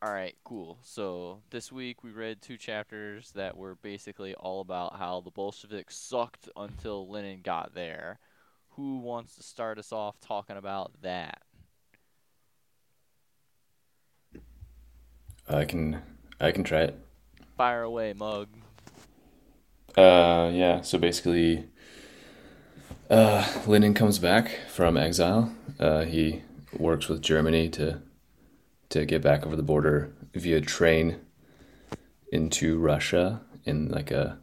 All right, cool. So this week we read two chapters that were basically all about how the Bolsheviks sucked until Lenin got there. Who wants to start us off talking about that? I can I can try it. Fire away, mug. Uh, yeah. So basically, uh, Lenin comes back from exile. Uh, he works with Germany to to get back over the border via train into Russia in like a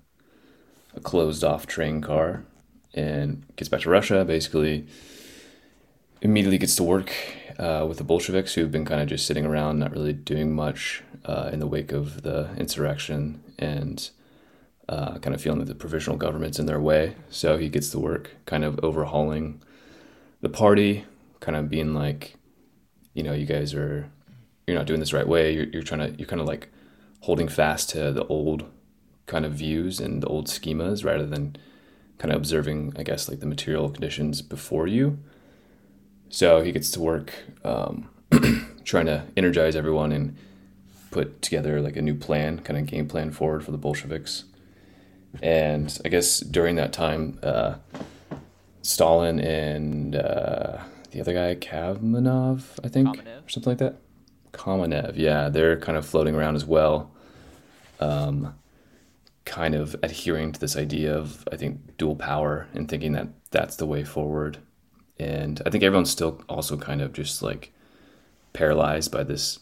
a closed off train car, and gets back to Russia. Basically, immediately gets to work uh, with the Bolsheviks, who've been kind of just sitting around, not really doing much uh, in the wake of the insurrection, and uh, kind of feeling that the provisional government's in their way. So he gets to work, kind of overhauling the party, kind of being like, you know, you guys are, you're not doing this right way. You're, you're trying to, you're kind of like holding fast to the old kind of views and the old schemas rather than kind of observing, I guess, like the material conditions before you. So he gets to work um, trying to energize everyone and put together like a new plan, kind of game plan forward for the Bolsheviks. And I guess during that time, uh, Stalin and uh, the other guy, Kamenev, I think, Kamenev. or something like that. Kamenev, yeah, they're kind of floating around as well, um, kind of adhering to this idea of, I think, dual power and thinking that that's the way forward. And I think everyone's still also kind of just like paralyzed by this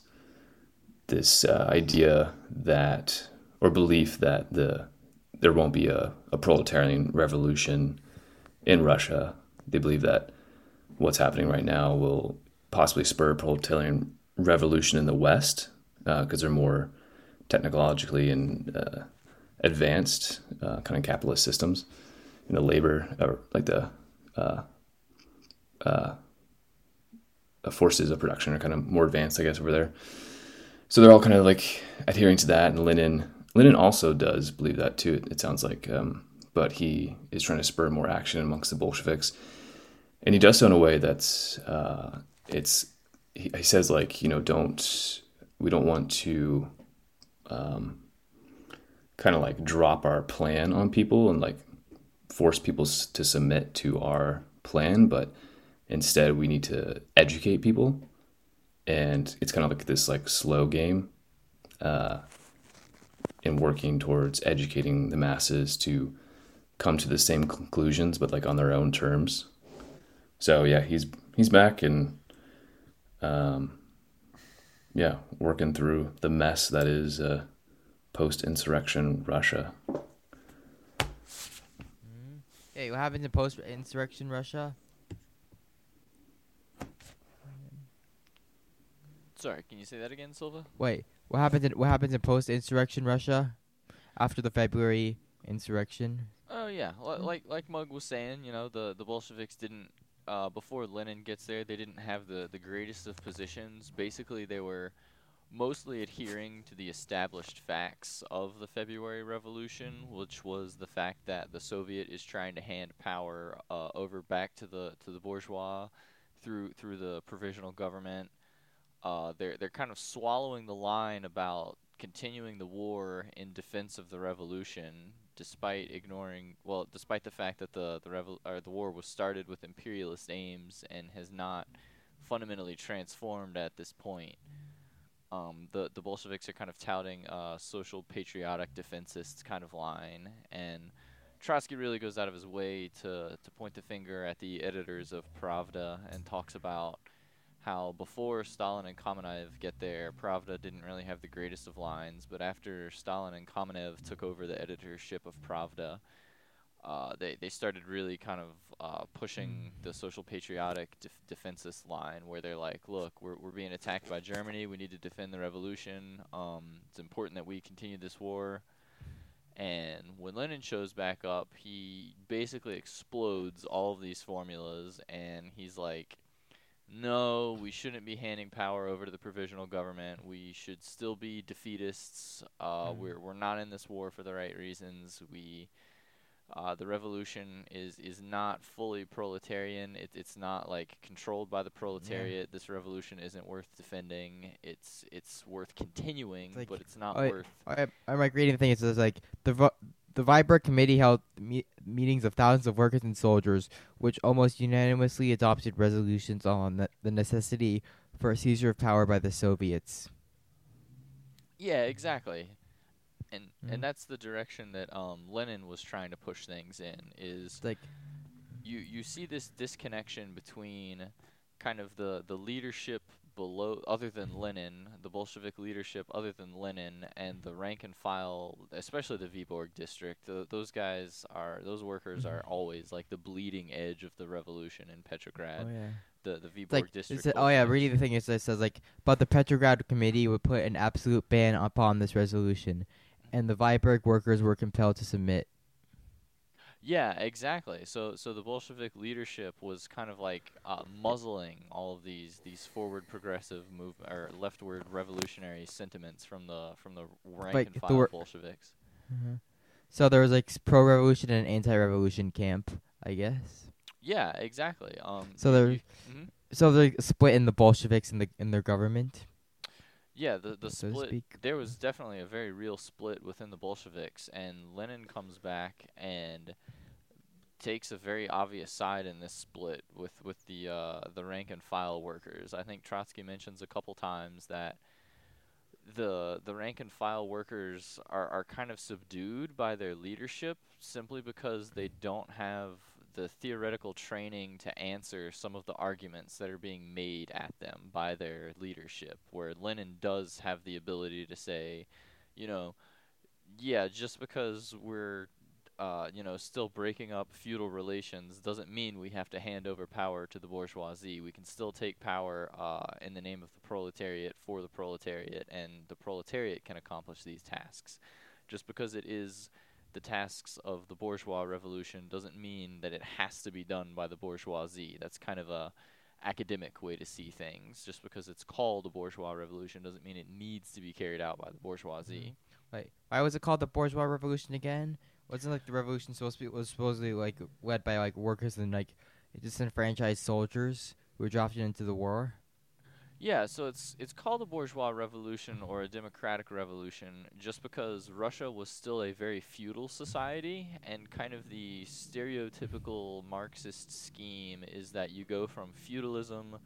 this uh, idea that or belief that the there won't be a, a proletarian revolution in Russia. They believe that what's happening right now will possibly spur proletarian revolution in the West because uh, they're more technologically and uh, advanced uh, kind of capitalist systems. You the labor or like the forces of production are kind of more advanced, I guess, over there. So they're all kind of like adhering to that, and Lenin Lenin also does believe that too. It, sounds like, um, but he is trying to spur more action amongst the Bolsheviks, and he does so in a way that's uh, it's. He, says like you know don't we don't want to, um, kind of like drop our plan on people and like force people to submit to our plan, but instead we need to educate people, and it's kind of like this like slow game. Uh, in working towards educating the masses to come to the same conclusions, but like on their own terms. So yeah, he's he's back and um, yeah, working through the mess that is uh, post-insurrection Russia. Hey, what happened to post-insurrection Russia? Sorry, can you say that again, Silva? Wait, what happened? In, what happened in post-insurrection Russia after the February insurrection? Oh yeah, L- like like Mug was saying, you know, the the Bolsheviks didn't uh, before Lenin gets there, they didn't have the the greatest of positions. Basically, they were mostly adhering to the established facts of the February Revolution, which was the fact that the Soviet is trying to hand power uh, over back to the to the bourgeois through through the provisional government. Uh, they're they're kind of swallowing the line about continuing the war in defense of the revolution, despite ignoring well, despite the fact that the the revol- or the war was started with imperialist aims and has not fundamentally transformed at this point. Um, the the Bolsheviks are kind of touting a social patriotic defensist kind of line, and Trotsky really goes out of his way to to point the finger at the editors of Pravda and talks about how before Stalin and Kamenev get there, Pravda didn't really have the greatest of lines, but after Stalin and Kamenev took over the editorship of Pravda, uh, they they started really kind of uh, pushing the social patriotic def- line, where they're like, "Look, we're we're being attacked by Germany. We need to defend the revolution. Um, it's important that we continue this war." And when Lenin shows back up, he basically explodes all of these formulas, and he's like, no, we shouldn't be handing power over to the provisional government. We should still be defeatists. Uh, Mhm. We're we're not in this war for the right reasons. We uh, the revolution is is not fully proletarian. It, it's not like controlled by the proletariat. This revolution isn't worth defending. It's it's worth continuing, like- but it's not I- worth. I, I'm like reading the thing. It says like the the Viborg committee held me- meetings of thousands of workers and soldiers, which almost unanimously adopted resolutions on the, the necessity for a seizure of power by the Soviets. Yeah, exactly. And Mhm. and that's the direction that um, Lenin was trying to push things in. Is like you you see this disconnection between kind of the the leadership below other than Lenin, the Bolshevik leadership other than Lenin and the rank and file, especially the Viborg district. Th those guys are those workers mm-hmm. are always like the bleeding edge of the revolution in Petrograd. oh yeah. The the Viborg like district. it's, oh yeah, reading the thing is it says, says like, but the Petrograd committee would put an absolute ban upon this resolution, and the Viborg workers were compelled to submit. Yeah, exactly. So so the Bolshevik leadership was kind of like uh, muzzling all of these these forward progressive move or leftward revolutionary sentiments from the from the rank Like, and file wor- Bolsheviks. So there was like pro-revolution and anti-revolution camp, I guess. Yeah, exactly. Um, So there- mhm. So they're split in the Bolsheviks and the in their government. Yeah, the the so split. There was definitely a very real split within the Bolsheviks, and Lenin comes back and takes a very obvious side in this split with with the uh, the rank and file workers. I think Trotsky mentions a couple times that the the rank and file workers are, are kind of subdued by their leadership simply because they don't have the theoretical training to answer some of the arguments that are being made at them by their leadership where Lenin does have the ability to say you know yeah just because we're uh, you know, still breaking up feudal relations doesn't mean we have to hand over power to the bourgeoisie. We can still take power uh, in the name of the proletariat for the proletariat, and the proletariat can accomplish these tasks. Just because it is the tasks of the bourgeois revolution doesn't mean that it has to be done by the bourgeoisie. That's kind of a academic way to see things. Just because it's called a bourgeois revolution doesn't mean it needs to be carried out by the bourgeoisie. Mm-hmm. Wait, why was it called the bourgeois revolution again? Wasn't like the revolution supposed to be was supposedly like led by like workers and like disenfranchised soldiers who were drafted into the war? Yeah, so it's it's called a bourgeois revolution or a democratic revolution just because Russia was still a very feudal society and kind of the stereotypical Marxist scheme is that you go from feudalism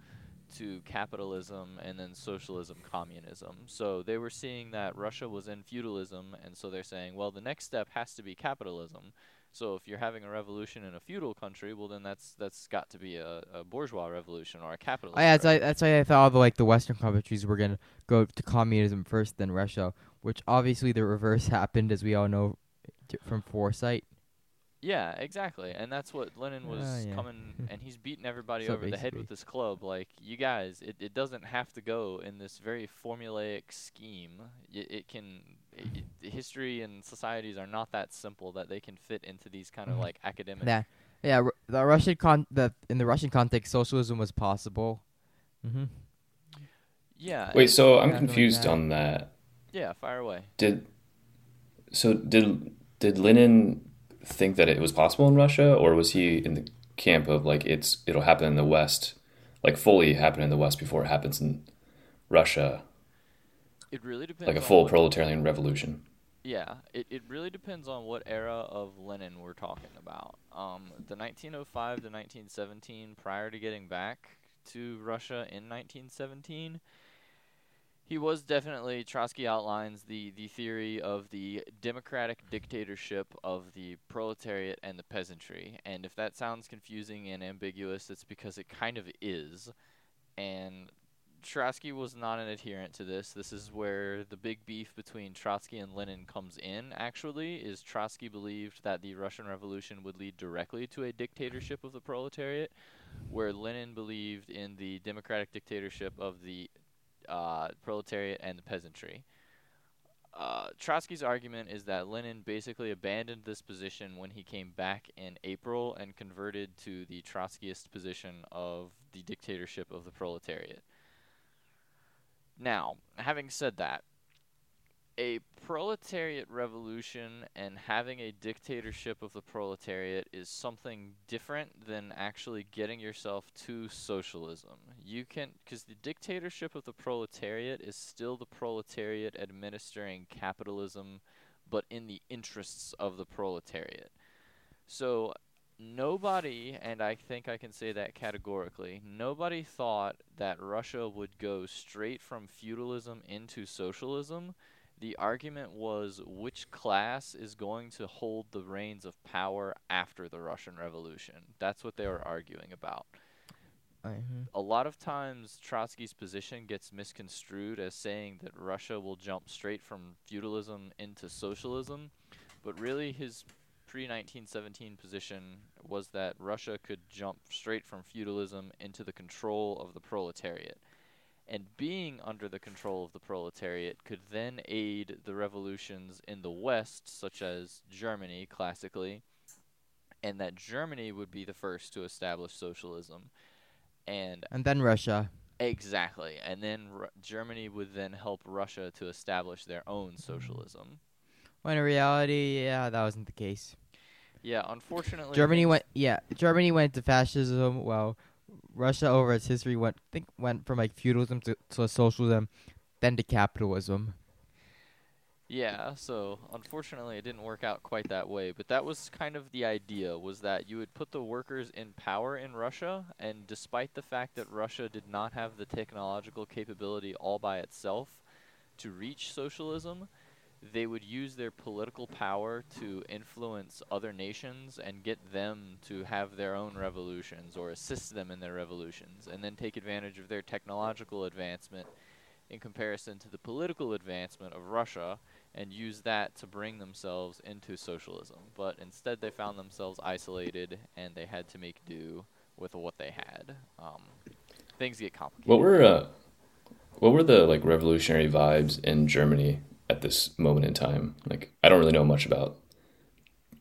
to capitalism and then socialism communism. So they were seeing that Russia was in feudalism and so they're saying, well, the next step has to be capitalism. So if you're having a revolution in a feudal country, well then that's that's got to be a, a bourgeois revolution or a capitalist. Oh, yeah, that's why, that's why I thought all the like the Western countries were gonna go to communism first, then Russia, which obviously the reverse happened, as we all know from foresight. Yeah, exactly. And that's what Lenin was Ah, yeah. coming and he's beating everybody So over the head with basically- this club. Like, you guys, it, it doesn't have to go in this very formulaic scheme. It, it can history and societies are not that simple that they can fit into these kind of Mhm. like academic Yeah, yeah. Ru- The Russian con the in the Russian context, socialism was possible. Mm-hmm. Yeah. Wait, so I'm Yeah, something like confused that. on that. yeah, fire away. Did so did did Lenin think that it was possible in Russia, or was he in the camp of like it's it'll happen in the West, like fully happen in the West before it happens in Russia, It really depends like a full proletarian revolution? Yeah, it, it really depends on what era of Lenin we're talking about. Um, the 1905 to 1917, prior to getting back to Russia in 1917, he was definitely, Trotsky outlines the, the theory of the democratic dictatorship of the proletariat and the peasantry. And if that sounds confusing and ambiguous, it's because it kind of is. And Trotsky was not an adherent to this. This is where the big beef between Trotsky and Lenin comes in, actually, is Trotsky believed that the Russian Revolution would lead directly to a dictatorship of the proletariat, where Lenin believed in the democratic dictatorship of the uh, proletariat and the peasantry. Uh, Trotsky's argument is that Lenin basically abandoned this position when he came back in April and converted to the Trotskyist position of the dictatorship of the proletariat. Now, having said that, a proletariat revolution and having a dictatorship of the proletariat is something different than actually getting yourself to socialism. You can, because the dictatorship of the proletariat is still the proletariat administering capitalism, but in the interests of the proletariat. So nobody, and I think I can say that categorically, nobody thought that Russia would go straight from feudalism into socialism the argument was which class is going to hold the reins of power after the Russian Revolution. That's what they were arguing about. Mm-hmm. A lot of times, Trotsky's position gets misconstrued as saying that Russia will jump straight from feudalism into socialism, but really his pre 1917 position was that Russia could jump straight from feudalism into the control of the proletariat and being under the control of the proletariat could then aid the revolutions in the West, such as Germany, classically, and that Germany would be the first to establish socialism. And And then Russia. exactly, and then Ru- Germany would then help Russia to establish their own socialism. When in reality, yeah, that wasn't the case. Yeah, unfortunately, Germany went, yeah, Germany went to fascism. Well, Russia over its history went, think, went from like feudalism to, to socialism, then to capitalism. Yeah, so unfortunately it didn't work out quite that way, but that was kind of the idea was that you would put the workers in power in Russia and despite the fact that Russia did not have the technological capability all by itself to reach socialism, they would use their political power to influence other nations and get them to have their own revolutions or assist them in their revolutions and then take advantage of their technological advancement in comparison to the political advancement of Russia and use that to bring themselves into socialism. But instead, they found themselves isolated and they had to make do with what they had. Um, things get complicated. What were uh, what were the like revolutionary vibes in Germany at this moment in time? Like, I don't really know much about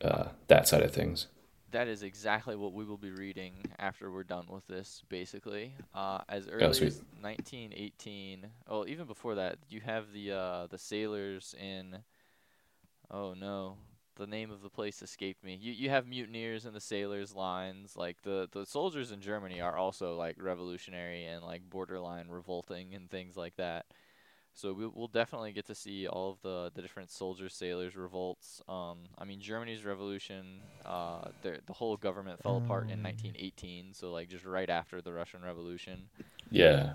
uh, that side of things. that is exactly what we will be reading after we're done with this, basically. Uh, as early Oh, as 1918, well, even before that, you have the uh, the sailors in. Oh no, the name of the place escaped me. You you have mutineers in the sailors' lines. Like the the soldiers in Germany are also like revolutionary and like borderline revolting and things like that. So we, we'll definitely get to see all of the, the different soldiers, sailors revolts. Um, I mean Germany's revolution, uh, the the whole government fell apart in Um. 1918. So like just right after the Russian Revolution. Yeah,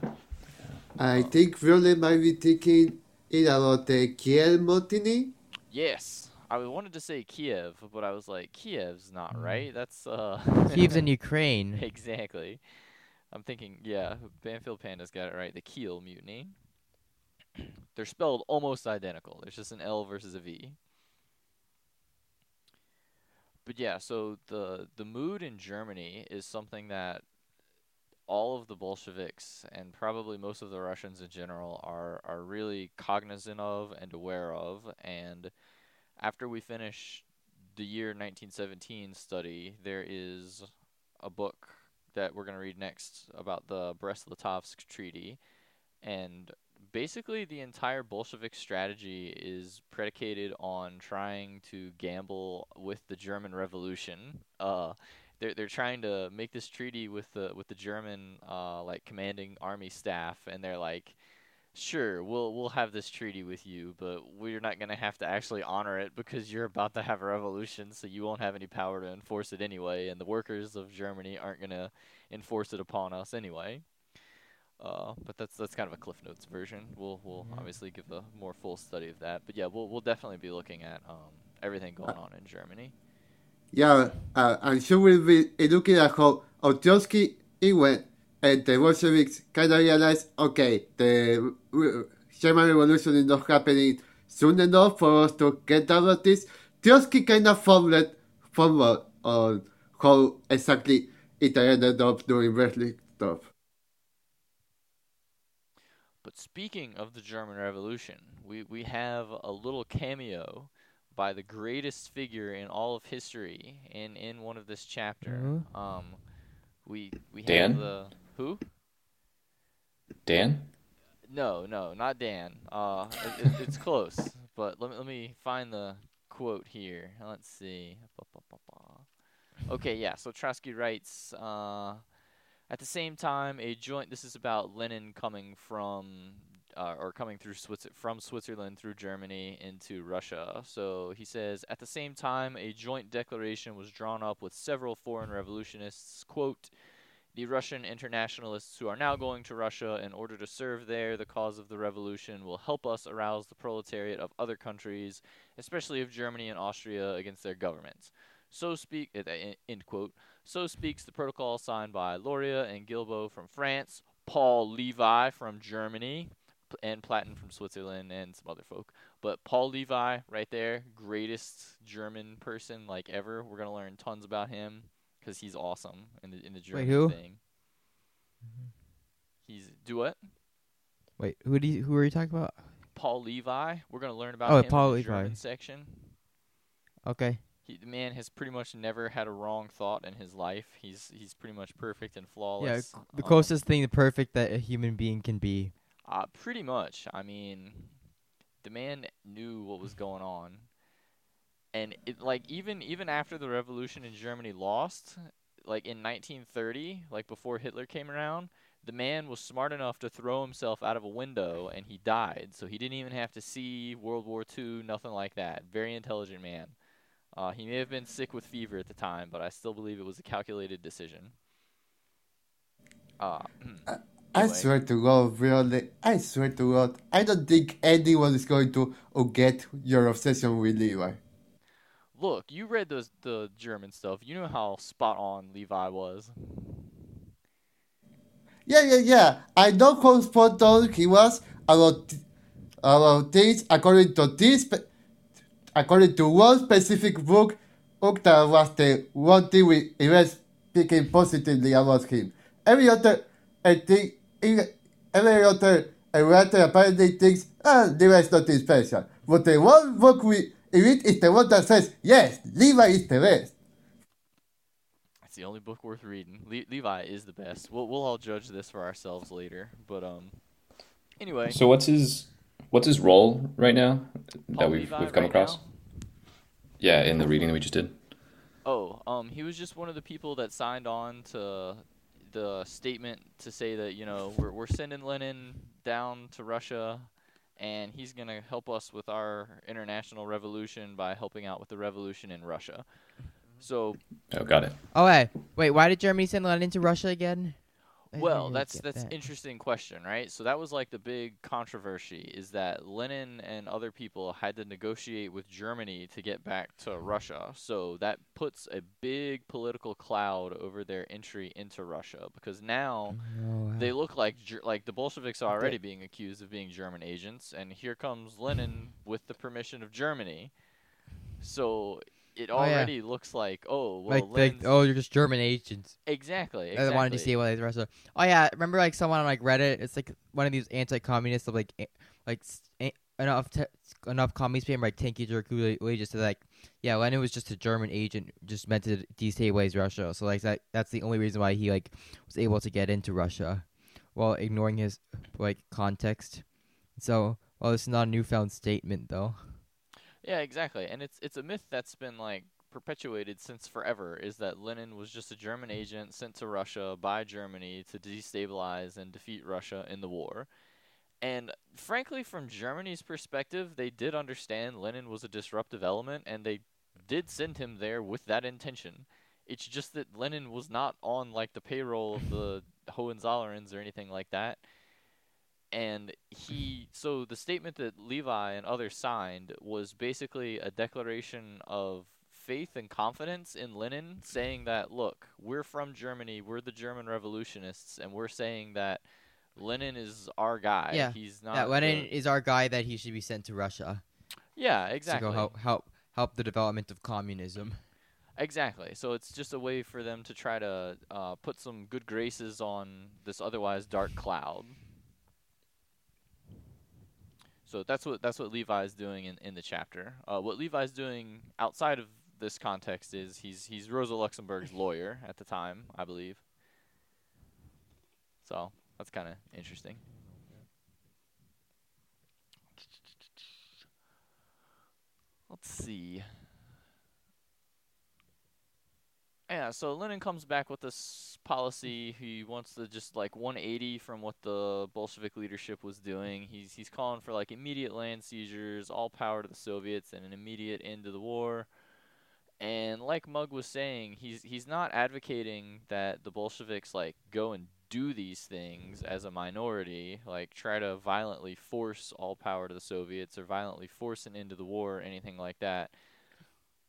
I think Violet might be thinking it about the Kiel Mutiny. Yes, I wanted to say Kiev, but I was like Kiev's not Mm. right. That's uh. Kiev's in Ukraine. exactly. I'm thinking, yeah, Banfield Panda's got it right. The Kiel Mutiny. They're spelled almost identical. There's just an L versus a V. But yeah, so the the mood in Germany is something that all of the Bolsheviks and probably most of the Russians in general are are really cognizant of and aware of. And after we finish the year 1917 study, there is a book that we're going to read next about the Brest-Litovsk Treaty, and basically the entire Bolshevik strategy is predicated on trying to gamble with the German Revolution. Uh, they're they're trying to make this treaty with the with the German uh, like commanding army staff, and they're like, sure, we'll we'll have this treaty with you, but we're not gonna have to actually honor it because you're about to have a revolution, so you won't have any power to enforce it anyway, and the workers of Germany aren't gonna enforce it upon us anyway. Uh, but that's that's kind of a Cliff Notes version. We'll we'll Yeah. obviously give a more full study of that. But yeah, we'll we'll definitely be looking at um, everything going on in Germany. Yeah, uh, and we'll be looking at how Brest-Litovsk went, and the Bolsheviks kind of realized, okay, the uh, German Revolution is not happening soon enough for us to get out of this. Trotsky kind of fumbled, fumbled on how exactly it ended up doing wrestling stuff. But speaking of the German Revolution, we, we have a little cameo by the greatest figure in all of history in, in one of this chapter. Um, we we Dan? have the who? Dan. No, no, not Dan. Uh, it, it, it's close, but let me let me find the quote here. Let's see. Okay, yeah. So Trotsky writes. Uh, at the same time, a joint. This is about Lenin coming from uh, or coming through Switzer- from Switzerland through Germany into Russia. So he says, at the same time, a joint declaration was drawn up with several foreign revolutionists. Quote, the Russian internationalists who are now going to Russia in order to serve there the cause of the revolution will help us arouse the proletariat of other countries, especially of Germany and Austria, against their governments. So speak, uh, end quote. So speaks the protocol signed by Loriot and Guilbeaux from France, Paul Levi from Germany, and Platten from Switzerland and some other folk. But Paul Levi, right there, greatest German person like ever. We're gonna learn tons about him because he's awesome in the in the German Wait, who? thing. Mm-hmm. He's do what? Wait, who do you, who are you talking about? Paul Levi. We're gonna learn about Oh, him Paul in the Levi. German section. Okay. He, the man has pretty much never had a wrong thought in his life. He's he's pretty much perfect and flawless. c- the Um, closest thing to perfect that a human being can be. Uh, pretty much. I mean, the man knew what was going on, and it like even even after the revolution in Germany lost, like in 1930, like before Hitler came around, the man was smart enough to throw himself out of a window and he died. So he didn't even have to see World War II, nothing like that. Very intelligent man. Uh, he may have been sick with fever at the time, but I still believe it was a calculated decision. Uh, I Anyway. swear to God, really, I swear to God, I don't think anyone is going to uh, get your obsession with Levi. Look, you read those the German stuff. You know how spot on Levi was. Yeah, yeah, yeah. I know how spot on he was about about things according to this, according to one specific book. Book that was the one thing we even speaking positively about him. Every other, I think, in- every other writer apparently thinks, ah, Levi is nothing special. But the one book we read is the one that says, yes, Levi is the best. It's the only book worth reading. Le- Levi is the best. We'll we'll all judge this for ourselves later. But um, anyway, So what's his what's his role right now Paul that we've Levi we've come right across? now? Yeah, in the reading that we just did. Oh, um, he was just one of the people that signed on to the statement to say that you know we're we're sending Lenin down to Russia, and he's gonna help us with our international revolution by helping out with the revolution in Russia. So Oh, got it. Oh, hey, wait. Why did Germany send Lenin to Russia again? I Well, really that's that's that. interesting question, right? So that was like the big controversy is that Lenin and other people had to negotiate with Germany to get back to Russia. So that puts a big political cloud over their entry into Russia because now Oh, they look like like the Bolsheviks are already being accused of being German agents, and here comes Lenin with the permission of Germany. So it Oh, yeah. already looks like oh well, like, like, oh, you're just German agents. exactly, I wanted to see what they Russia. Oh yeah, remember like someone on like Reddit? It's like one of these anti-communists of like like enough te- enough communist people like Tenki Jerkuli just said like yeah, Lenin was just a German agent just meant to destabilize Russia. So like that that's the only reason why he like was able to get into Russia while ignoring his like context. So well, it's not a newfound statement though. Yeah, exactly. And it's it's a myth that's been like perpetuated since forever is that Lenin was just a German agent sent to Russia by Germany to destabilize and defeat Russia in the war. And frankly from Germany's perspective, they did understand Lenin was a disruptive element and they did send him there with that intention. It's just that Lenin was not on like the payroll of the Hohenzollerns or anything like that and he so the statement that Levi and others signed was basically a declaration of faith and confidence in Lenin saying that look we're from Germany we're the German revolutionists and we're saying that Lenin is our guy Yeah, he's not that Lenin the- is our guy that he should be sent to Russia yeah exactly to go help help help the development of communism. Exactly. So it's just a way for them to try to uh, put some good graces on this otherwise dark cloud. So that's what that's what Levi's doing in, in the chapter. Uh, what Levi's doing outside of this context is he's he's Rosa Luxemburg's lawyer at the time, I believe. So that's kind of interesting. let's see. Yeah, so Lenin comes back with this policy. He wants to just like 180 from what the Bolshevik leadership was doing. He's he's calling for like immediate land seizures, all power to the Soviets, and an immediate end to the war. And like Mug was saying, he's he's not advocating that the Bolsheviks like go and do these things as a minority, like try to violently force all power to the Soviets or violently force an end to the war or anything like that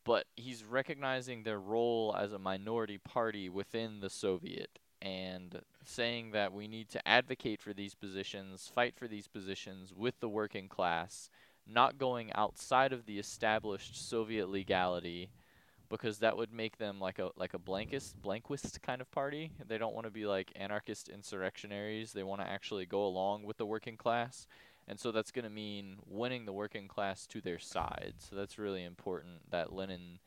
but he's recognizing their role as a minority party within the Soviet and saying that we need to advocate for these positions, fight for these positions with the working class, not going outside of the established Soviet legality because that would make them like a like a blankist blanquist kind of party. They don't want to be like anarchist insurrectionaries. They want to actually go along with the working class and so that's going to mean winning the working class to their side. So that's really important that Lenin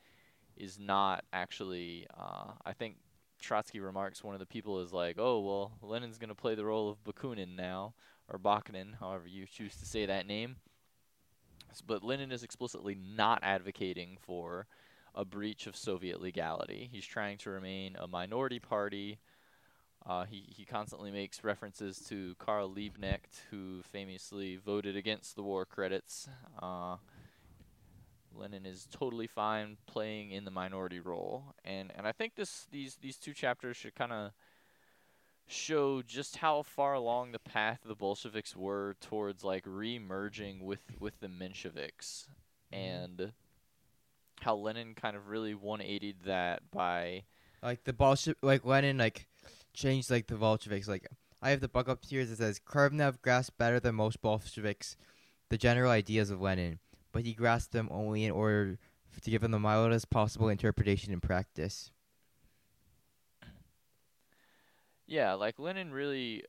is not actually. Uh, I think Trotsky remarks one of the people is like, "Oh well, Lenin's going to play the role of Bakunin now, or Bakunin, however you choose to say that name." But Lenin is explicitly not advocating for a breach of Soviet legality. He's trying to remain a minority party uh, he, he constantly makes references to Karl Liebknecht, who famously voted against the war credits. Uh, Lenin is totally fine playing in the minority role, and and I think this these these two chapters should kind of show just how far along the path the Bolsheviks were towards like re-merging with with the Mensheviks, mm-hmm. and how Lenin kind of really 180 that by like the Bolshevik like Lenin like changed like the Bolsheviks. Like I have the book up here that says Kamenev grasped better than most Bolsheviks the general ideas of Lenin, but he grasped them only in order to give them the mildest possible interpretation in practice. Yeah, like Lenin really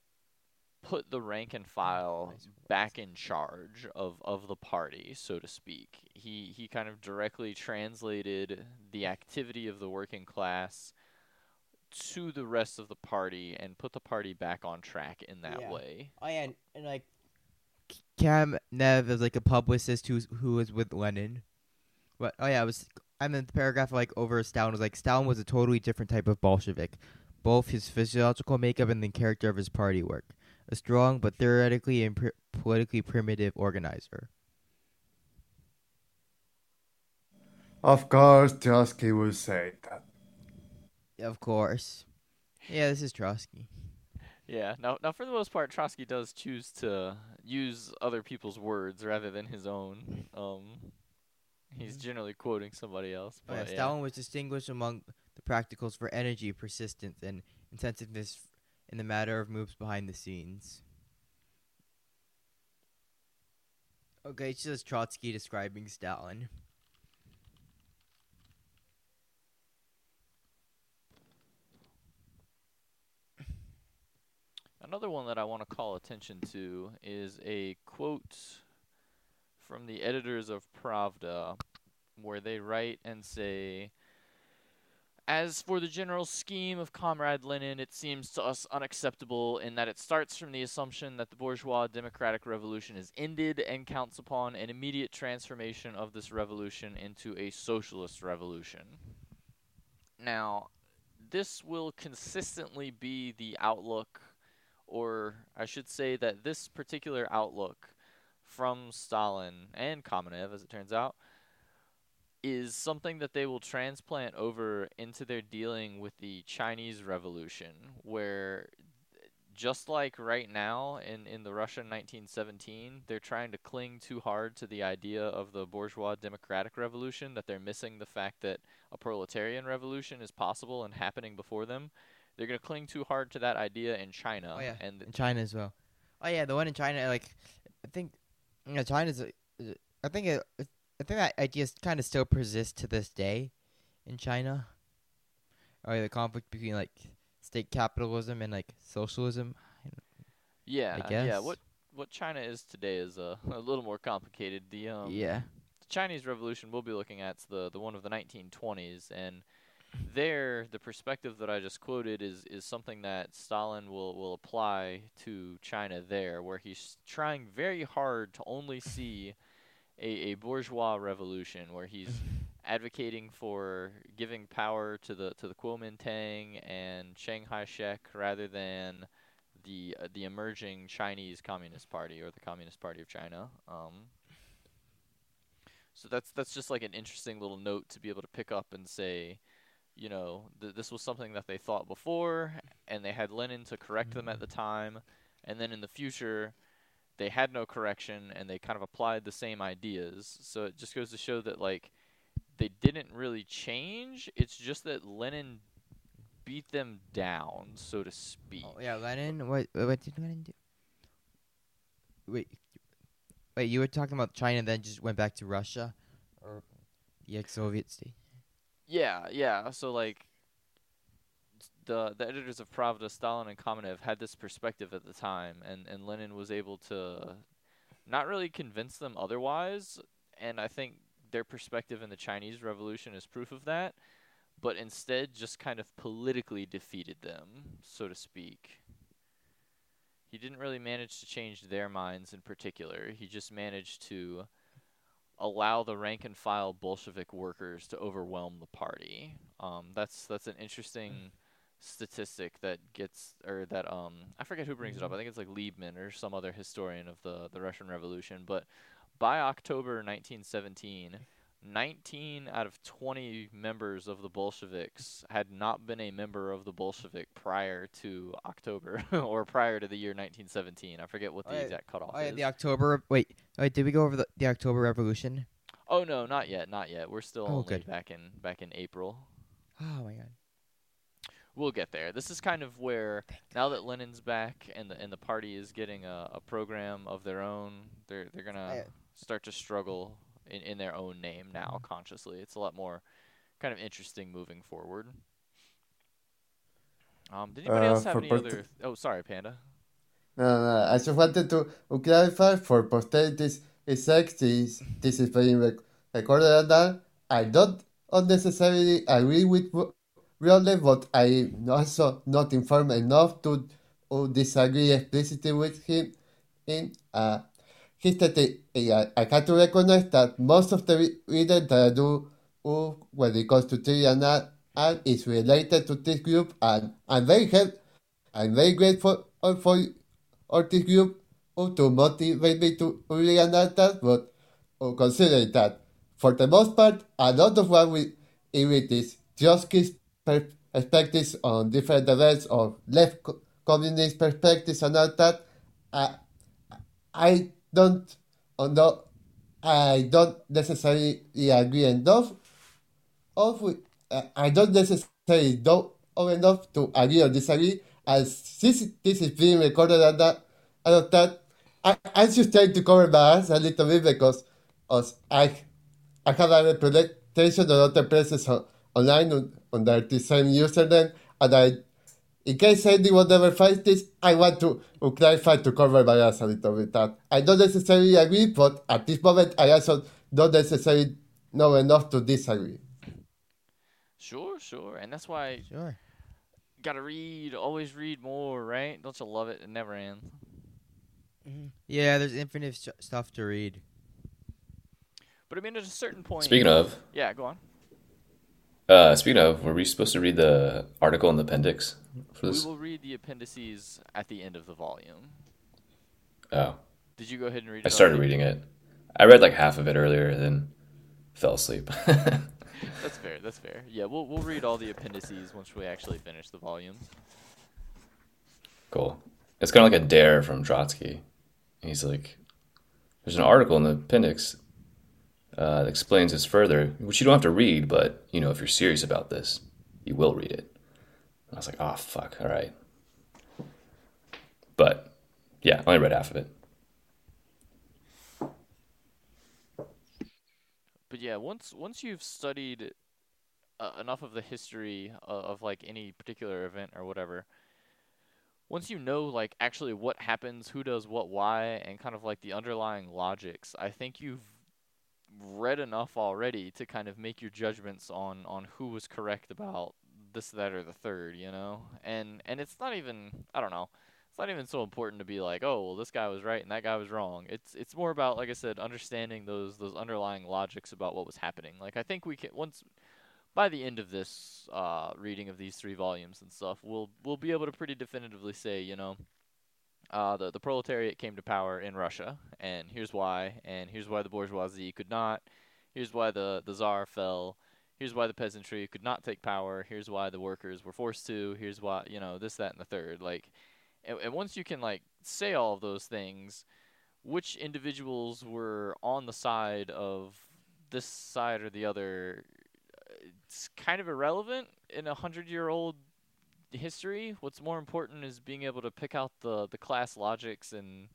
put the rank and file back in charge of, of the party, so to speak. He he kind of directly translated the activity of the working class to the rest of the party and put the party back on track in that yeah. way. Oh yeah, and, and like Nev is like a publicist who's who was with Lenin. But oh yeah, it was and then the paragraph like over Stalin was like Stalin was a totally different type of Bolshevik, both his physiological makeup and the character of his party work. A strong but theoretically and pr- politically primitive organizer. Of course, Trotsky would say that. Of course. Yeah, this is Trotsky. Yeah. Now, now for the most part, Trotsky does choose to use other people's words rather than his own. Um, he's generally quoting somebody else. But, oh, yeah, yeah. Stalin was distinguished among the practicals for energy, persistence, and intensiveness in the matter of moves behind the scenes. Okay, it's just Trotsky describing Stalin. Another one that I want to call attention to is a quote from the editors of Pravda, where they write and say, as for the general scheme of Comrade Lenin, it seems to us unacceptable in that it starts from the assumption that the bourgeois democratic revolution is ended and counts upon an immediate transformation of this revolution into a socialist revolution. Now, this will consistently be the outlook or I should say that this particular outlook from Stalin and Kamenev, as it turns out, is something that they will transplant over into their dealing with the Chinese Revolution, where just like right now in, in the Russia 1917, they're trying to cling too hard to the idea of the bourgeois democratic revolution that they're missing the fact that a proletarian revolution is possible and happening before them. They're gonna cling too hard to that idea in China. Oh yeah, and in China as well. Oh yeah, the one in China, like I think, you know, China's. I think it, I think that idea kind of still persists to this day, in China. Or oh, the conflict between like state capitalism and like socialism. Yeah, yeah. What what China is today is a, a little more complicated. The um, yeah. The Chinese Revolution we'll be looking at the the one of the 1920s and there, the perspective that I just quoted is is something that Stalin will will apply to China there, where he's trying very hard to only see a, a bourgeois revolution where he's advocating for giving power to the to the Kuomintang and Chiang Kai-shek rather than the uh, the emerging Chinese Communist Party or the Communist Party of China. Um, so that's that's just like an interesting little note to be able to pick up and say, you know, th- this was something that they thought before, and they had Lenin to correct them at the mm-hmm. time, and then in the future, they had no correction, and they kind of applied the same ideas. So it just goes to show that like they didn't really change. It's just that Lenin beat them down, so to oh, speak. Oh, yeah, Lenin. What what did Lenin do? Wait, wait. You were talking about China, then just went back to Russia, or the ex-Soviet state. Yeah, yeah. So like the the editors of Pravda, Stalin and Kamenev had this perspective at the time and and Lenin was able to not really convince them otherwise and I think their perspective in the Chinese revolution is proof of that, but instead just kind of politically defeated them, so to speak. He didn't really manage to change their minds in particular. He just managed to allow the rank and file Bolshevik workers to overwhelm the party. Um, that's that's an interesting statistic that gets or that um I forget who brings it up. I think it's like Liebman or some other historian of the the Russian Revolution. But by October 1917, 19 out of 20 members of the Bolsheviks had not been a member of the Bolshevik prior to October or prior to the year 1917. I forget what the Oh, exact cutoff Oh yeah, is. the October. Wait, wait. Did we go over the, the October Revolution? Oh no, not yet, not yet. We're still Oh, only good. back in back in April. Oh my god. We'll get there. This is kind of where now that Lenin's back and the and the party is getting a, a program of their own, they're they're gonna start to struggle in, in their own name now consciously. It's a lot more kind of interesting moving forward. Um, did anybody Uh, else have any part- other? Oh, sorry, Panda. No, no, I just wanted to clarify for posterity's sake, this, this is being rec- recorded that I don't unnecessarily agree with Ro- Rowley, but I'm also not informed enough to uh, disagree explicitly with him in uh, his statement. I, I have to recognize that most of the re- reading that I do when it comes to Tyrion and, is related to this group, and I'm very help, I'm very grateful uh, for or this group to motivate me to read that, but uh, considering that for the most part, a lot of what we read is just his perspectives on different events or left co- communist perspectives and all that. Uh, I don't, although I don't necessarily agree enough of with, uh, I don't necessarily of enough to agree or disagree. As this, this is being recorded and that, of that, I, I'm just trying to cover my ass a little bit because as I, I have a representation of other places on, online on, under the same username, and I, in case anyone ever finds this, I want to clarify to cover my ass a little bit. That I don't necessarily agree, but at this moment, I also don't necessarily know enough to disagree. Sure, sure, and that's why Sure. gotta read, always read more, right? Don't you love it? It never ends. Mm-hmm. Yeah, there's infinite st- stuff to read. But I mean, at a certain point. Speaking of, Yeah, go on. Uh, speaking of, were we supposed to read the article in the appendix for this? We will read the appendices at the end of the volume. Oh, Did you go ahead and read it? I started already? reading it. I read like half of it earlier, then fell asleep. That's fair. That's fair. Yeah, we'll we'll read all the appendices once we actually finish the volumes. cool. It's kind of like a dare from Trotsky. He's like, there's an article in the appendix uh, explains this further, which you don't have to read, but you know, if you're serious about this, you will read it. And I was like, oh fuck, all right. But yeah, I only read half of it. But yeah, once once you've studied uh, enough of the history of, of like any particular event or whatever, once you know like actually what happens, who does what, why, and kind of like the underlying logics, I think you've read enough already to kind of make your judgments on on who was correct about this, that, or the third, you know. And and it's not even I don't know. It's not even so important to be like, oh, well, this guy was right and that guy was wrong. It's it's more about, like I said, understanding those those underlying logics about what was happening. Like I think we can once by the end of this uh, reading of these three volumes and stuff, we'll we'll be able to pretty definitively say, you know, uh, the the proletariat came to power in Russia, and here's why, and here's why the bourgeoisie could not. Here's why the the czar fell. Here's why the peasantry could not take power. Here's why the workers were forced to. Here's why you know this, that, and the third. Like and, and once you can like say all of those things, which individuals were on the side of this side or the other, it's kind of irrelevant in a hundred-year-old history. What's more important is being able to pick out the the class logics and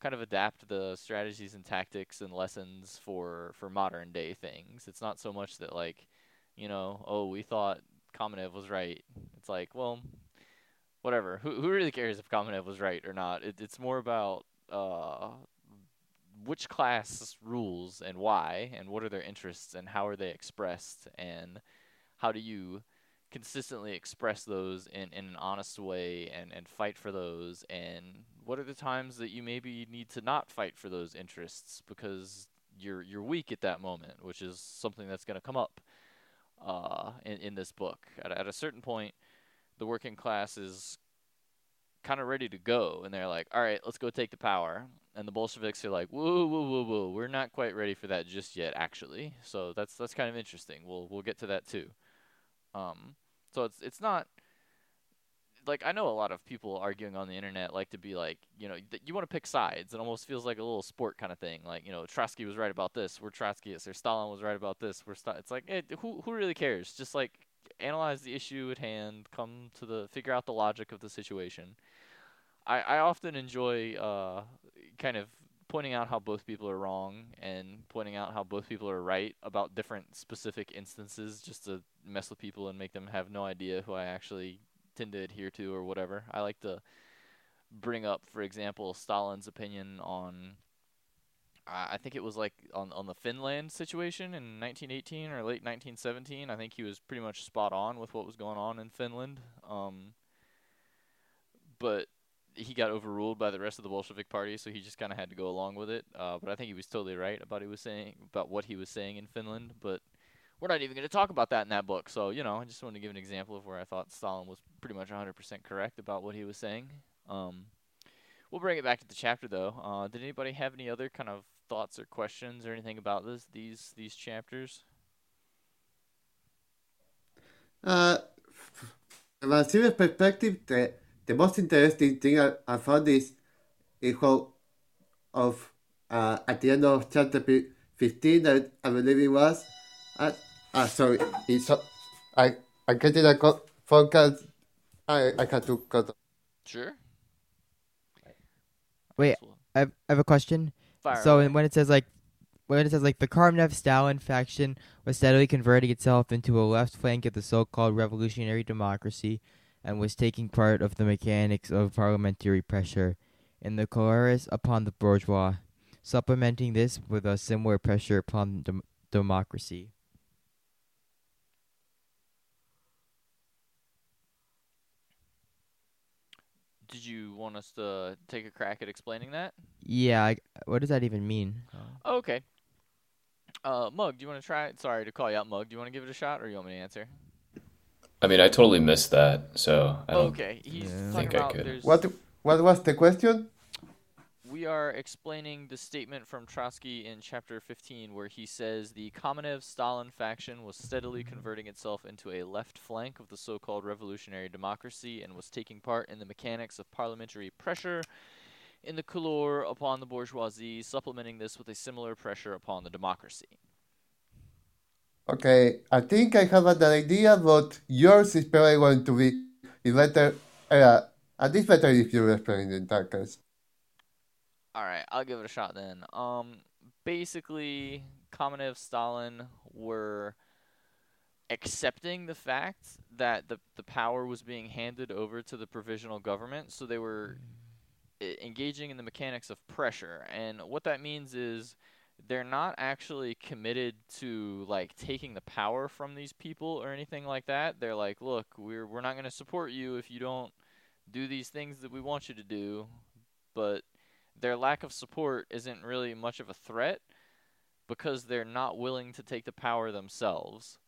kind of adapt the strategies and tactics and lessons for for modern day things. It's not so much that like, you know, oh, we thought Kamenev was right. It's like, well, whatever. Who who really cares if Kamenev was right or not? It, it's more about uh, which class rules and why, and what are their interests, and how are they expressed, and how do you consistently express those in, in an honest way and, and fight for those and what are the times that you maybe need to not fight for those interests because you're you're weak at that moment, which is something that's going to come up uh, in, in this book. At, at a certain point, the working class is kind of ready to go, and they're like, "All right, let's go take the power." And the Bolsheviks are like, "Whoa, whoa, whoa, whoa! We're not quite ready for that just yet, actually." So that's that's kind of interesting. We'll we'll get to that too. Um, so it's it's not like I know a lot of people arguing on the internet like to be like, you know, th- you want to pick sides. It almost feels like a little sport kind of thing. Like, you know, Trotsky was right about this. We're Trotskyists. Or Stalin was right about this. We're St-. It's like, eh, who who really cares? Just like analyze the issue at hand, come to the figure out the logic of the situation. I I often enjoy uh kind of pointing out how both people are wrong and pointing out how both people are right about different specific instances just to mess with people and make them have no idea who I actually tend to adhere to or whatever. I like to bring up, for example, Stalin's opinion on I think it was like on on the Finland situation in 1918 or late 1917. I think he was pretty much spot on with what was going on in Finland. Um, but he got overruled by the rest of the Bolshevik party, so he just kind of had to go along with it. Uh, but I think he was totally right about he was saying about what he was saying in Finland. But we're not even going to talk about that in that book. So you know, I just wanted to give an example of where I thought Stalin was pretty much 100% correct about what he was saying. Um, we'll bring it back to the chapter though. Uh, did anybody have any other kind of thoughts or questions or anything about this these these chapters? Uh, from a perspective, the, the most interesting thing I, I found is, is how of uh, at the end of chapter 15, I, I believe it was. Uh, uh, sorry, it's, I, I getting a co- phone call. I, I had to cut. Sure. Wait, I have, I have a question. Fire so away. when it says like when it says like the Kamenev Stalin faction was steadily converting itself into a left flank of the so-called revolutionary democracy and was taking part of the mechanics of parliamentary pressure in the coerce upon the bourgeois, supplementing this with a similar pressure upon dem- democracy. Did you want us to take a crack at explaining that? Yeah, I, what does that even mean? Oh, okay. Uh, Mug, do you want to try it? Sorry to call you out, Mug. Do you want to give it a shot, or you want me to answer? I mean, I totally missed that, so I don't. Okay, he's Yeah. talking Think I could. there's. What, what was the question? We are explaining the statement from Trotsky in chapter 15, where he says the Kamenev Stalin faction was steadily converting itself into a left flank of the so called revolutionary democracy and was taking part in the mechanics of parliamentary pressure in the couleur upon the bourgeoisie, supplementing this with a similar pressure upon the democracy. Okay, I think I have an idea, but yours is probably going to be better. Uh, at least better if you explain it in that case. All right, I'll give it a shot then. Um, basically, Kamenev, Stalin were accepting the fact that the the power was being handed over to the provisional government, so they were e- engaging in the mechanics of pressure. And what that means is they're not actually committed to like taking the power from these people or anything like that. They're like, look, we're we're not going to support you if you don't do these things that we want you to do, but their lack of support isn't really much of a threat because they're not willing to take the power themselves.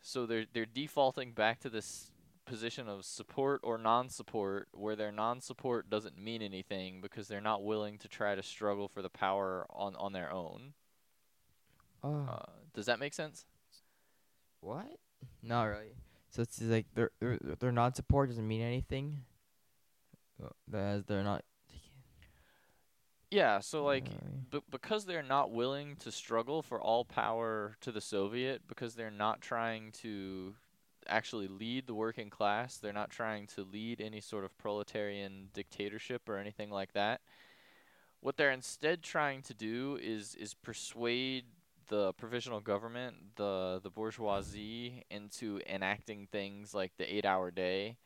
So they're they're defaulting back to this position of support or non-support where their non-support doesn't mean anything because they're not willing to try to struggle for the power on on their own. Oh, Uh, does that make sense? what? Not really. So it's like their their non-support doesn't mean anything. Uh, As they're not. Yeah, so like b- because they're not willing to struggle for all power to the Soviet, because they're not trying to actually lead the working class, they're not trying to lead any sort of proletarian dictatorship or anything like that. What they're instead trying to do is is persuade the provisional government, the the bourgeoisie, into enacting things like the eight-hour day.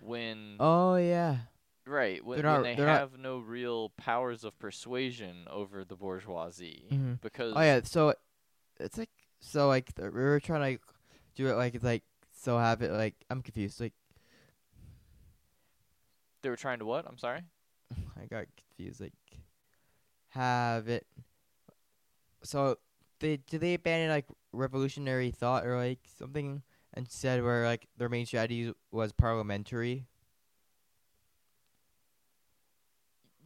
When Oh yeah. Right, when, not- when they have no real powers of persuasion over the bourgeoisie, Mhm. because Oh yeah. So it's like so like we were trying to do it like it's like so have it like I'm confused like they were trying to what? I'm sorry. I got confused like have it. So they did they abandon like revolutionary thought or like something instead where like their main strategy was parliamentary.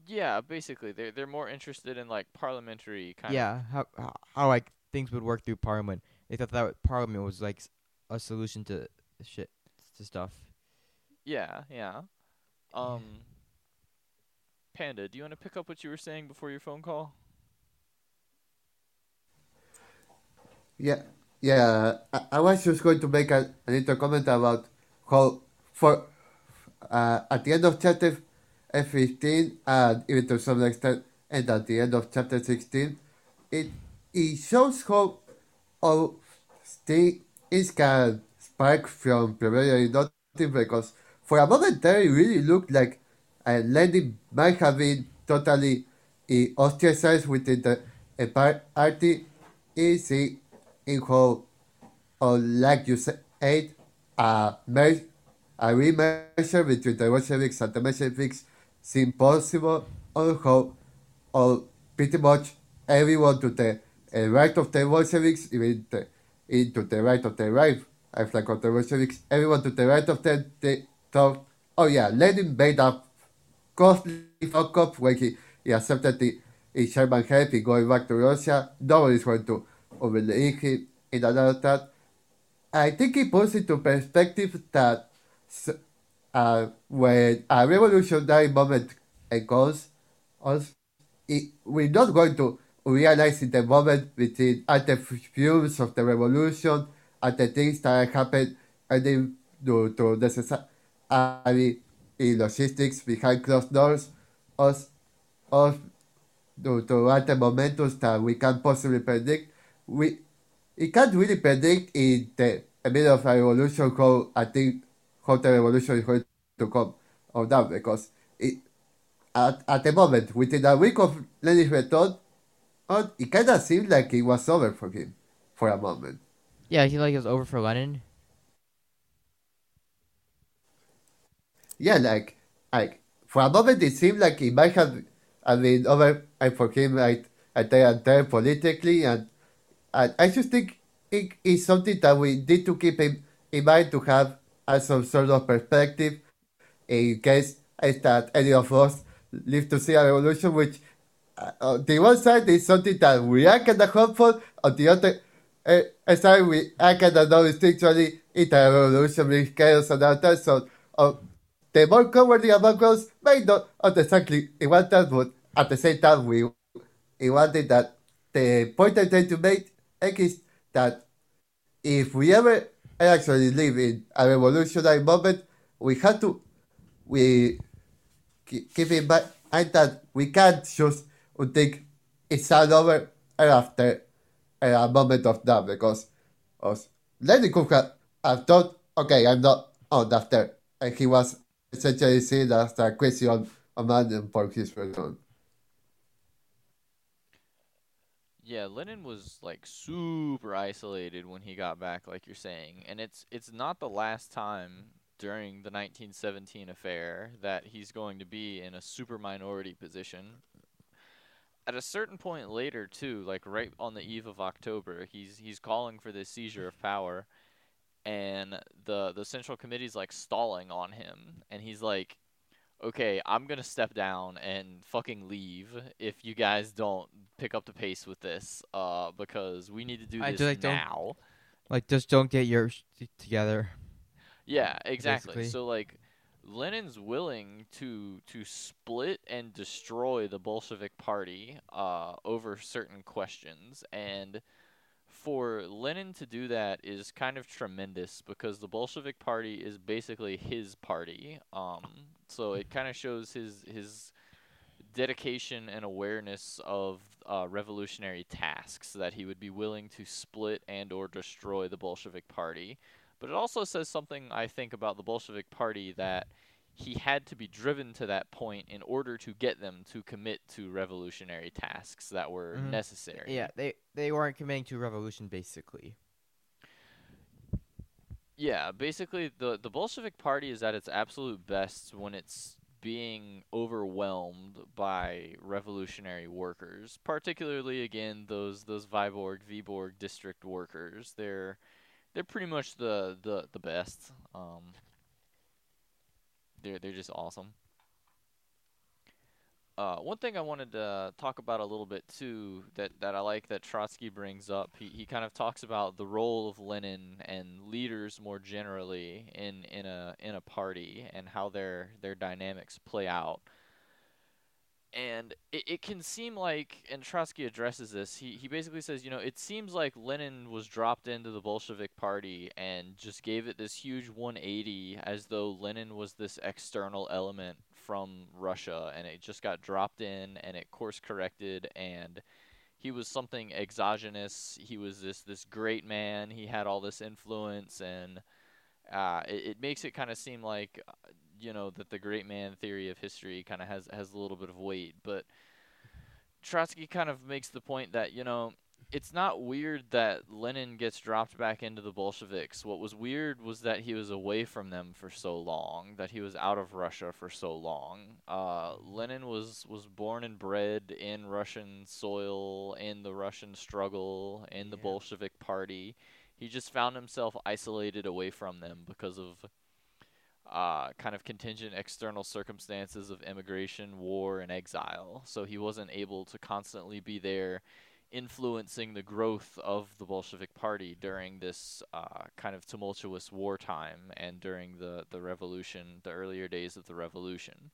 Yeah, basically, they're they're more interested in like parliamentary kind of. yeah, how, how how like things would work through parliament. They thought that parliament was like a solution to shit to stuff. Yeah, yeah. Um, Panda, do you want to pick up what you were saying before your phone call? Yeah, yeah. I, I was just going to make a, a little comment about how, for uh, at the end of chapter uh, 15, and even to some extent, and at the end of chapter 16, it it shows how all things can spark from preliminary nothing because for a moment there it really looked like uh, Lenin might have been totally uh, ostracized within the uh, par- party. Is in how, or like you said, a, mer- a remeasure between the Bolsheviks and the Mensheviks seemed possible, how, or pretty much everyone to the uh, right of the Bolsheviks, even the, into the right of the right, I flag of the Bolsheviks, everyone to the right of them, they thought, oh yeah, Lenin made a costly fuck up when he, he accepted the in German help in going back to Russia. Nobody's going to overlook him in another that. I think it puts into perspective that uh, when a revolutionary moment occurs, us, we're not going to realize in the moment between at the fumes of the revolution and the things that happened and then to, to necessary in logistics behind closed doors, us, us to, to at the momentum that we can't possibly predict. We it can't really predict in the middle of a revolution how I think how the revolution is going to come or down because it at, at the moment within a week of Lenin's return, uh, it kind of seemed like it was over for him for a moment. Yeah, he like it was over for Lenin. Yeah, like like for a moment it seemed like it might have I mean over and for him like at there and there politically and and I just think it is something that we need to keep in, in mind to have as some sort of perspective in case is that any of us live to see a revolution which uh, on the one side is something that we are kind of hopeful. On the other uh, side we are kind of know instinctually it's a revolution with chaos and that so uh, the more cowardly among us may not exactly want that, but at the same time, we, we wanted that the point I'm trying to make is that if we ever actually live in a revolutionary moment, we have to we keep in mind that we can't just think it's all over after a moment of that because us Lenin could have, thought, okay, I'm not on after, and he was essentially seen as a old man for his return. Yeah, Lenin was like super isolated when he got back, like you're saying, and it's it's not the last time during the 1917 affair that he's going to be in a super minority position. At a certain point later, too, like right on the eve of October, he's he's calling for this seizure of power, and the the Central Committee's like stalling on him, and he's like, "Okay, I'm gonna step down and fucking leave if you guys don't pick up the pace with this, uh, because we need to do I this just, like, now." Like, just don't get your sh- together. Yeah, exactly. basically. So like Lenin's willing to to split and destroy the Bolshevik party uh, over certain questions and for Lenin to do that is kind of tremendous because the Bolshevik party is basically his party. Um, so it kind of shows his his dedication and awareness of uh, revolutionary tasks that he would be willing to split and or destroy the Bolshevik party. But it also says something I think about the Bolshevik party that he had to be driven to that point in order to get them to commit to revolutionary tasks that were Mhm. necessary. Yeah, they they weren't committing to revolution basically. Yeah, basically the the Bolshevik party is at its absolute best when it's being overwhelmed by revolutionary workers, particularly again those those Viborg Viborg district workers. They're they're pretty much the the the best. Um they're they're just awesome. Uh, one thing I wanted to talk about a little bit too that, that I like that Trotsky brings up, he, he kind of talks about the role of Lenin and leaders more generally in, in a in a party and how their their dynamics play out. And it, it can seem like, and Trotsky addresses this, he, he basically says, you know, it seems like Lenin was dropped into the Bolshevik Party and just gave it this huge 180 as though Lenin was this external element from Russia and it just got dropped in and it course corrected and he was something exogenous. He was this, this great man. He had all this influence and uh, it, it makes it kind of seem like uh, you know that the great man theory of history kind of has has a little bit of weight, but Trotsky kind of makes the point that you know it's not weird that Lenin gets dropped back into the Bolsheviks. What was weird was that he was away from them for so long, that he was out of Russia for so long. Uh, Lenin was was born and bred in Russian soil, in the Russian struggle, in the Yeah. Bolshevik Party. He just found himself isolated away from them because of uh, kind of contingent external circumstances of immigration, war, and exile. So he wasn't able to constantly be there influencing the growth of the Bolshevik Party during this uh, kind of tumultuous wartime and during the, the revolution, the earlier days of the revolution.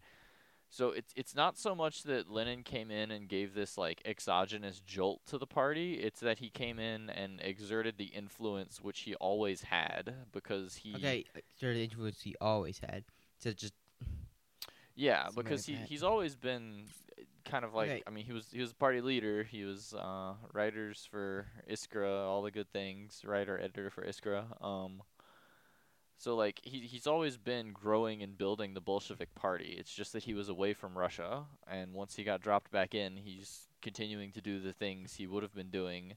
So it's it's not so much that Lenin came in and gave this like exogenous jolt to the party. It's that he came in and exerted the influence which he always had because he Okay, sure the influence he always had. To just Yeah, because he, he's always been uh, kind of like Okay. I mean he was he was a party leader. He was uh, writers for Iskra, all the good things, writer editor for Iskra. Um, so like he he's always been growing and building the Bolshevik party. It's just that he was away from Russia, and once he got dropped back in, he's continuing to do the things he would have been doing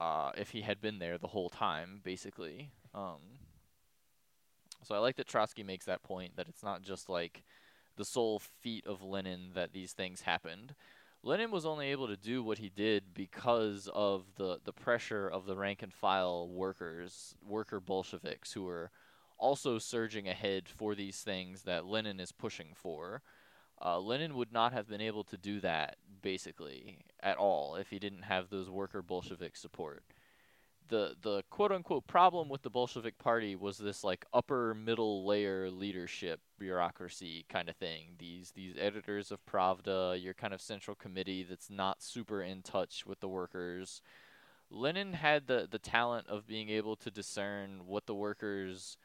uh, if he had been there the whole time, basically. Um, so I like that Trotsky makes that point that it's not just like the sole feat of Lenin that these things happened. Lenin was only able to do what he did because of the, the pressure of the rank and file workers, worker Bolsheviks, who were also surging ahead for these things that Lenin is pushing for. Uh, Lenin would not have been able to do that, basically, at all, if he didn't have those worker Bolshevik support the the quote unquote problem with the Bolshevik Party was this like upper middle layer leadership bureaucracy kind of thing. These these editors of Pravda, your kind of central committee that's not super in touch with the workers. Lenin had the the talent of being able to discern what the workers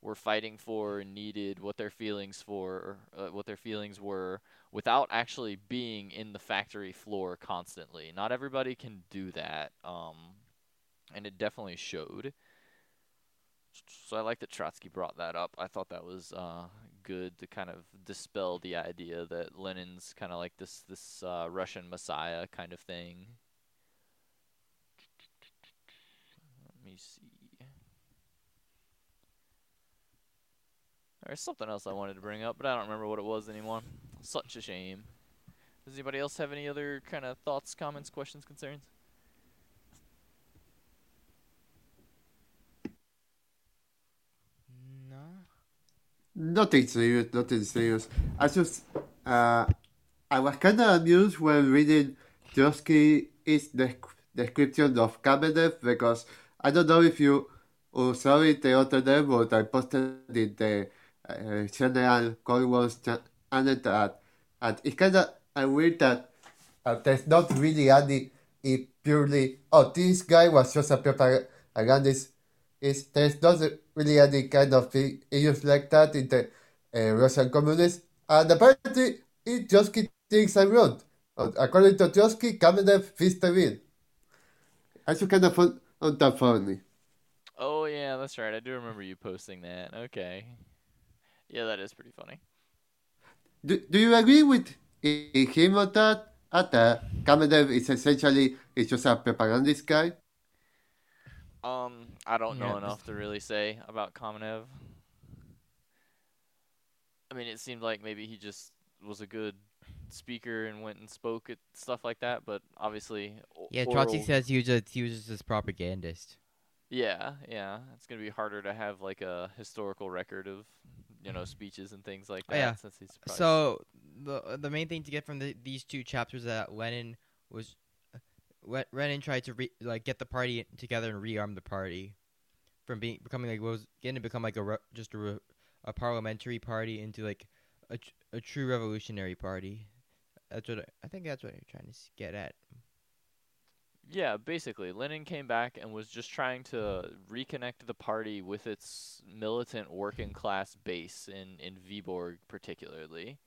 were fighting for, needed, what their feelings for, uh, what their feelings were, without actually being in the factory floor constantly. Not everybody can do that. Um, and it definitely showed. So I like that Trotsky brought that up. I thought that was uh, good to kind of dispel the idea that Lenin's kind of like this this uh, Russian messiah kind of thing. Let me see. There's something else I wanted to bring up, but I don't remember what it was anymore. Such a shame. Does anybody else have any other kind of thoughts, comments, questions, concerns? Nothing serious, nothing serious. I just, uh, I was kind of amused when reading Trotsky's desc- description of Kamenev because I don't know if you uh, saw it the other day, but I posted in the uh, General Cold Wars channel that, and it's kind of weird that uh, there's not really any it purely, oh, this guy was just a propagandist. Is there's not really any kind of issues like that in the uh, Russian communists, and apparently it just thinks I'm wrong. According to Trotsky, Kamenev fits the bill. Kind of found that funny. Oh yeah, that's right. I do remember you posting that. Okay. Yeah, that is pretty funny. Do, do you agree with him on that? At uh, Kamenev is essentially is just a propagandist guy. Um, I don't know Yeah, enough to really say about Kamenev. I mean, it seemed like maybe he just was a good speaker and went and spoke at stuff like that, but obviously, Yeah, Trotsky says he was just he was just this propagandist. Yeah, yeah, it's gonna be harder to have like a historical record of, you know, speeches and things like Oh, that yeah. since he's So the the main thing to get from the, these two chapters is that Lenin was uh, Le- Lenin tried to re, like get the party together and rearm the party from being becoming like what was getting to become like a re, just a, re, a parliamentary party into like a, a true revolutionary party. That's what I, I think that's what you're trying to get at. Yeah, basically, Lenin came back and was just trying to reconnect the party with its militant working class base in in Viborg particularly.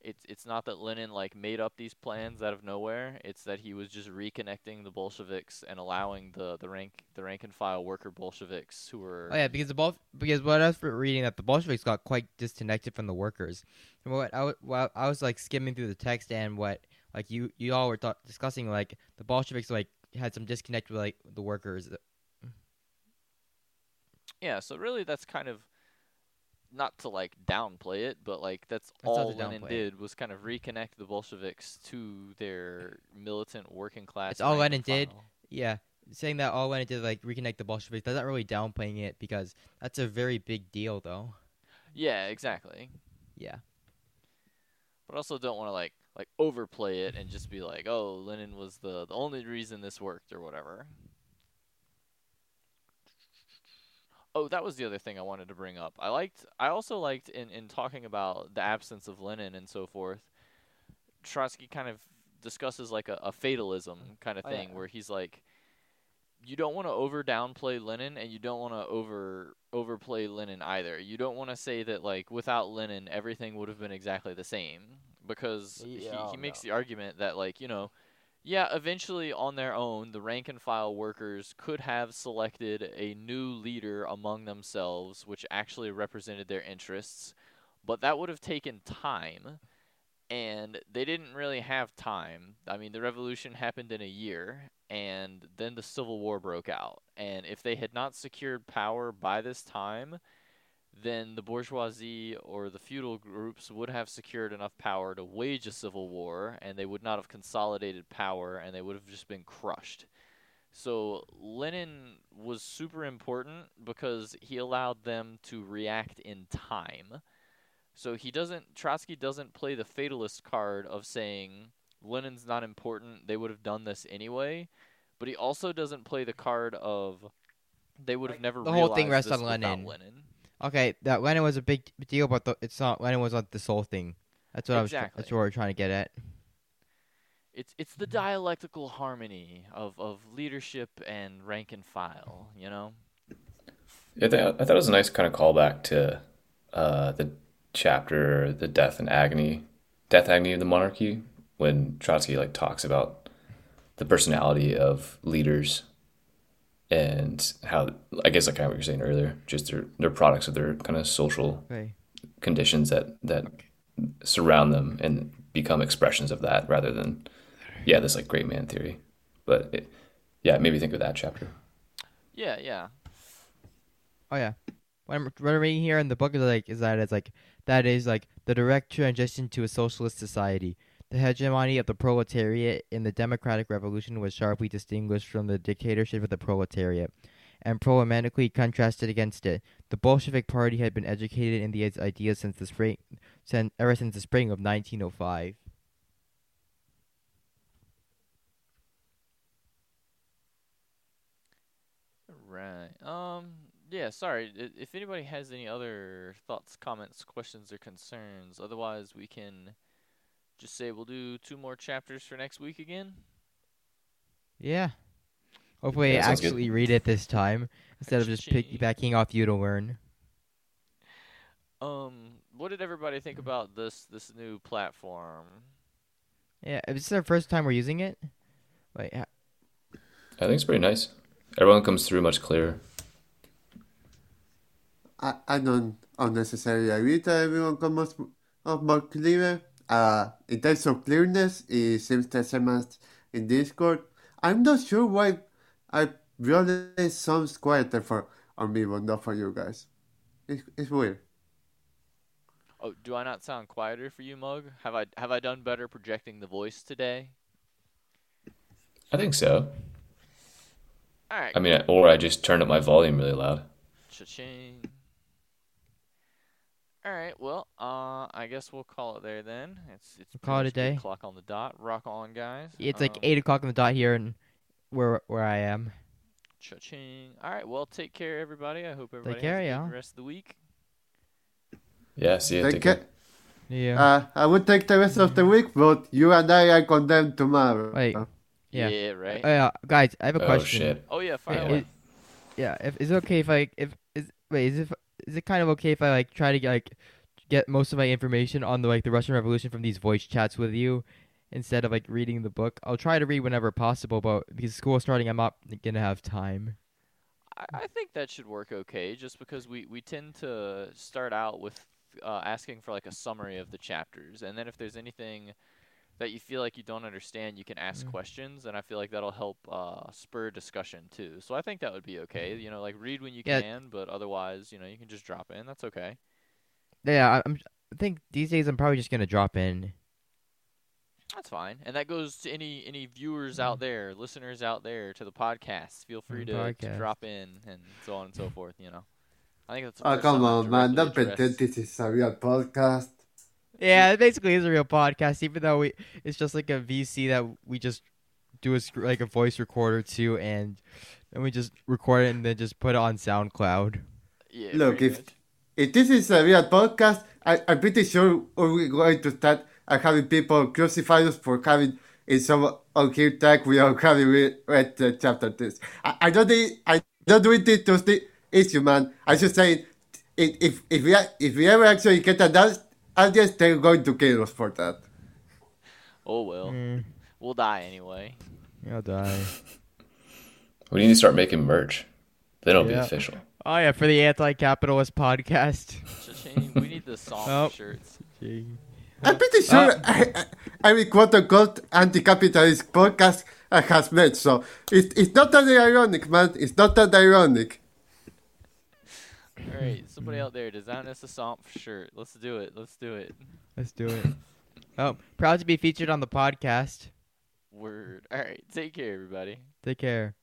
It's it's not that Lenin like made up these plans out of nowhere. It's that he was just reconnecting the Bolsheviks and allowing the the rank the rank and file worker Bolsheviks who were Oh yeah, because the Bol- because what I was reading that the Bolsheviks got quite disconnected from the workers. And what I, well, I was like skimming through the text and what like you you all were th- discussing like the Bolsheviks like had some disconnect with like the workers. Yeah, so really that's kind of not to like downplay it, but like that's That's all Lenin it. did was kind of reconnect the Bolsheviks to their militant working class. It's all Lenin did. Yeah, saying that all Lenin did like reconnect the Bolsheviks. That's not really downplaying it because that's a very big deal though. Yeah, exactly. Yeah. But also don't want to like like overplay it and just be like, "Oh, Lenin was the the only reason this worked" or whatever. Oh, that was the other thing I wanted to bring up. I liked I also liked in in talking about the absence of Lenin and so forth. Trotsky kind of discusses like a, a fatalism mm-hmm. kind of Oh, yeah. thing where he's like you don't want to over downplay Lenin and you don't want to over overplay Lenin either. You don't want to say that like without Lenin everything would have been exactly the same because he, he oh, makes no. the argument that like, you know, yeah, eventually on their own the rank and file workers could have selected a new leader among themselves which actually represented their interests, but that would have taken time and they didn't really have time. I mean, the revolution happened in a year, and then the Civil War broke out. And if they had not secured power by this time, then the bourgeoisie or the feudal groups would have secured enough power to wage a civil war, and they would not have consolidated power, and they would have just been crushed. So Lenin was super important because he allowed them to react in time. So he doesn't Trotsky doesn't play the fatalist card of saying Lenin's not important, they would have done this anyway, but he also doesn't play the card of they would have never the whole thing rests on Lenin. Lenin. Okay, that Lenin was a big deal, but the, it's not. Lenin was not this whole thing. That's what I was. That's what we're trying to get at. It's it's the dialectical harmony of, of leadership and rank and file, you know? Yeah, I, thought- I thought it was a nice kind of callback to uh, the chapter, the death and agony, death agony of the monarchy, when Trotsky like talks about the personality of leaders and how I guess like kind of what you're saying earlier, just they're they're products of their kind of social Okay. conditions that that surround them and become expressions of that rather than yeah this like great man theory. But it, yeah, it made me think of that chapter. Yeah, yeah. Oh yeah. what I'm, what I'm reading here in the book is like is that it's like that is like the direct transition to a socialist society. The hegemony of the proletariat in the democratic revolution was sharply distinguished from the dictatorship of the proletariat, and problematically contrasted against it. The Bolshevik Party had been educated in these ideas since the spring, since, ever since the spring of 1905. Right. Um. Yeah. Sorry. If anybody has any other thoughts, comments, questions, or concerns, otherwise we can just say we'll do two more chapters for next week again. Yeah. Hopefully, Yeah, I sounds good. actually read it this time instead of just Cha-ching. piggybacking off you to learn. Um. What did everybody think about this this new platform? Yeah, if it's our first time we're using it. Like, ha- I think it's pretty nice. Everyone comes through much clearer. I, I don't unnecessarily agree that everyone comes off more clear. Uh, in terms of clearness, it seems the same as in Discord. I'm not sure why I really sounds quieter for on me, but not for you guys. It's, it's weird. Oh, do I not sound quieter for you, Mug? Have I have I done better projecting the voice today? I think so. All right. I mean, or I just turned up my volume really loud. Cha-ching. All right. Well, uh, I guess we'll call it there then. It's it's We'll call it a eight day. O'clock on the dot. Rock on, guys. it's like Um, eight o'clock on the dot here, and where where I am. Cha-ching. All right. Well, take care, everybody. I hope everybody care, has a yeah. good rest of the week. Yeah, see you. Take Take care. care. Yeah. Uh, I would take the rest of the week, but you and I are condemned tomorrow. Wait. Yeah. Yeah. Right. Oh, yeah, guys, I have a Oh question. shit. oh yeah. Fire Wait, away. it- Yeah, if is it okay if I if is wait is it is it kind of okay if I like try to like get most of my information on the like the Russian Revolution from these voice chats with you instead of like reading the book? I'll try to read whenever possible, but because school is starting, I'm not gonna have time. I, I think that should work okay, just because we, we tend to start out with uh, asking for like a summary of the chapters, and then if there's anything that you feel like you don't understand, you can ask Mm. questions, and I feel like that'll help uh, spur discussion too. So I think that would be okay. You know, like read when you Yeah. can, but otherwise, you know, you can just drop in. That's okay. Yeah, I- I'm. I think these days I'm probably just gonna drop in. That's fine, and that goes to any any viewers Mm. out there, listeners out there to the podcast. Feel free Mm, to, to drop in and so on and so forth. You know, I think that's. Oh, come on, man. Don't pretend this is a real podcast. Yeah, it basically is a real podcast, even though we it's just like a VC that we just do a like a voice recorder to, and and we just record it and then just put it on SoundCloud. Yeah, Look, if much. if this is a real podcast, I, I'm pretty sure we're going to start uh, having people crucify us for having in some on here we are having read, read the chapter this. I, I don't think I don't do it to the issue, man. I just saying if if if we if we ever actually get an audience, audience, they're going to kill us for that. Oh well, Mm, we'll die anyway. I'll die. We need to start making merch. Then it'll be official. Oh yeah, for the anti-capitalist podcast. Cha-ching, we need the song Oh. shirts. I'm pretty sure I, I, every quote unquote anti capitalist podcast uh, has met, so it, it's not that ironic, man. It's not that ironic. All right, somebody out there design us a song shirt. Let's do it. Let's do it. Let's do it. oh, proud to be featured on the podcast. Word. All right, take care, everybody. Take care.